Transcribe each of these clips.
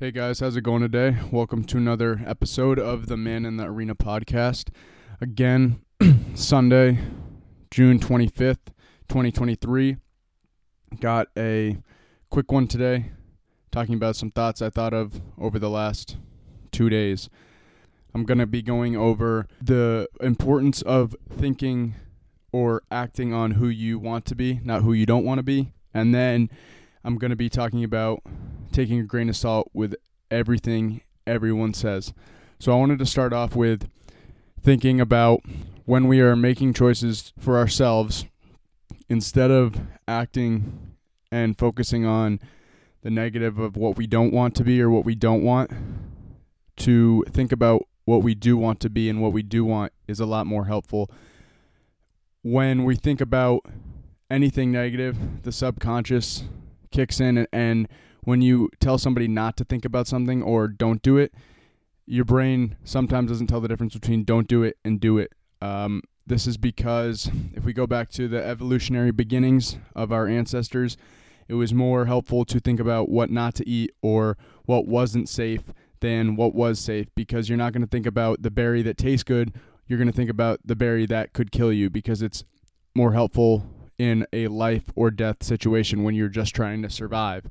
Hey guys, how's it going today? Welcome to another episode of the Man in the Arena podcast. Again, Sunday, June 25th, 2023. Got a quick one today talking about some thoughts I thought of over the last two days. I'm going to be going over the importance of thinking or acting on who you want to be, not who you don't want to be. And then I'm going to be talking about taking a grain of salt with everything everyone says. So I wanted to start off with thinking about when we are making choices for ourselves, instead of acting and focusing on the negative of what we don't want to be or what we don't want, to think about what we do want to be and what we do want is a lot more helpful. When we think about anything negative, the subconscious kicks in and when you tell somebody not to think about something or don't do it, your brain sometimes doesn't tell the difference between don't do it and do it. Um, this is because if we go back to the evolutionary beginnings of our ancestors, it was more helpful to think about what not to eat or what wasn't safe than what was safe because you're not going to think about the berry that tastes good. You're going to think about the berry that could kill you because it's more helpful in a life or death situation when you're just trying to survive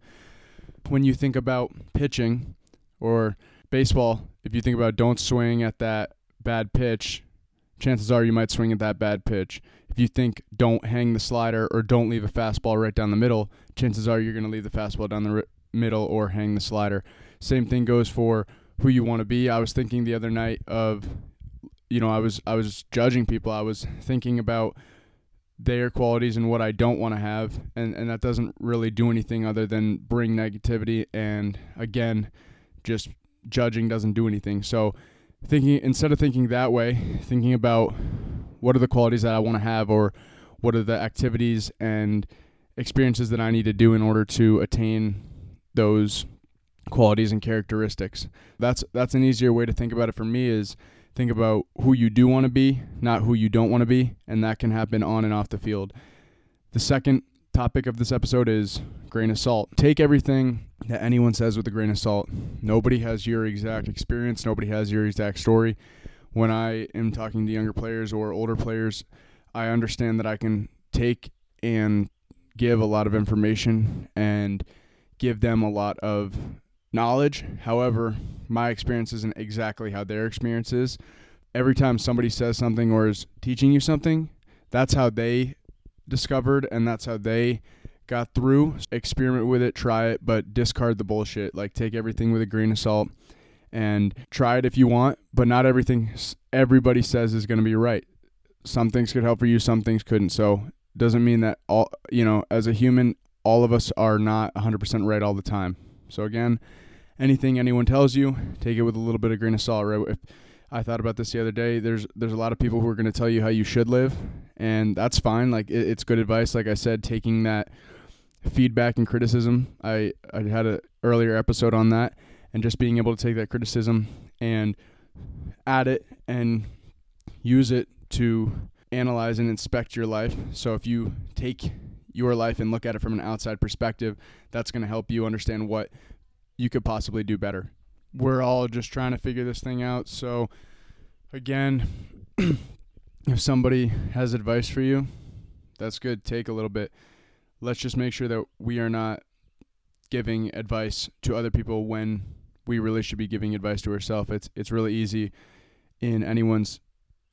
when you think about pitching or baseball, if you think about don't swing at that bad pitch, chances are you might swing at that bad pitch. If you think don't hang the slider or don't leave a fastball right down the middle, chances are you're going to leave the fastball down the r- middle or hang the slider. Same thing goes for who you want to be. I was thinking the other night of you know, I was I was judging people. I was thinking about their qualities and what I don't want to have, and and that doesn't really do anything other than bring negativity. And again, just judging doesn't do anything. So thinking instead of thinking that way, thinking about what are the qualities that I want to have, or what are the activities and experiences that I need to do in order to attain those qualities and characteristics. That's that's an easier way to think about it for me is think about who you do want to be, not who you don't want to be, and that can happen on and off the field. The second topic of this episode is grain of salt. Take everything that anyone says with a grain of salt. Nobody has your exact experience, nobody has your exact story. When I am talking to younger players or older players, I understand that I can take and give a lot of information and give them a lot of knowledge. However, my experience isn't exactly how their experience is. Every time somebody says something or is teaching you something, that's how they discovered and that's how they got through. Experiment with it, try it, but discard the bullshit. Like take everything with a grain of salt and try it if you want, but not everything everybody says is going to be right. Some things could help for you, some things couldn't. So, doesn't mean that all, you know, as a human, all of us are not 100% right all the time. So again, anything anyone tells you, take it with a little bit of grain of salt. Right? If I thought about this the other day. There's there's a lot of people who are going to tell you how you should live, and that's fine. Like it, it's good advice. Like I said, taking that feedback and criticism. I I had an earlier episode on that, and just being able to take that criticism and add it and use it to analyze and inspect your life. So if you take your life and look at it from an outside perspective, that's going to help you understand what you could possibly do better. We're all just trying to figure this thing out. So, again, if somebody has advice for you, that's good. Take a little bit. Let's just make sure that we are not giving advice to other people when we really should be giving advice to ourselves. It's it's really easy in anyone's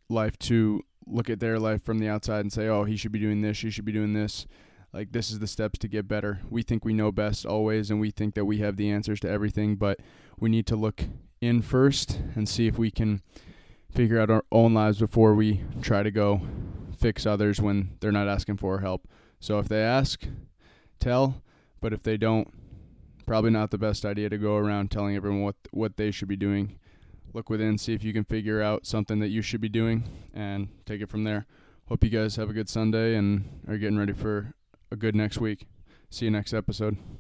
life to look at their life from the outside and say, "Oh, he should be doing this, she should be doing this." Like this is the steps to get better. We think we know best always and we think that we have the answers to everything, but we need to look in first and see if we can figure out our own lives before we try to go fix others when they're not asking for help. So if they ask, tell, but if they don't, probably not the best idea to go around telling everyone what what they should be doing look within, see if you can figure out something that you should be doing, and take it from there. Hope you guys have a good Sunday and are getting ready for a good next week. See you next episode.